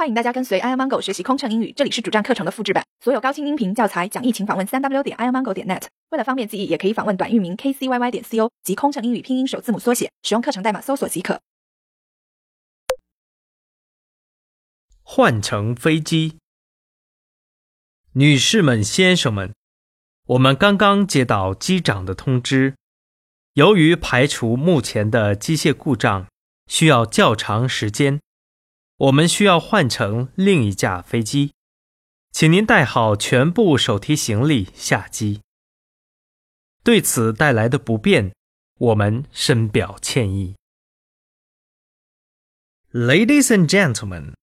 欢迎大家跟随 i amango 学习空乘英语，这里是主站课程的复制版，所有高清音频教材讲义，请访问三 w 点 i amango 点 net。为了方便记忆，也可以访问短域名 kcyy 点 co 及空乘英语拼音首字母缩写，使用课程代码搜索即可。换乘飞机，女士们、先生们，我们刚刚接到机长的通知，由于排除目前的机械故障需要较长时间。我们需要换乘另一架飞机，请您带好全部手提行李下机。对此带来的不便，我们深表歉意。Ladies and gentlemen,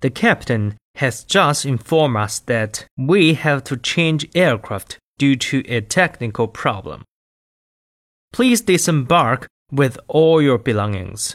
the captain has just informed us that we have to change aircraft due to a technical problem. Please disembark with all your belongings.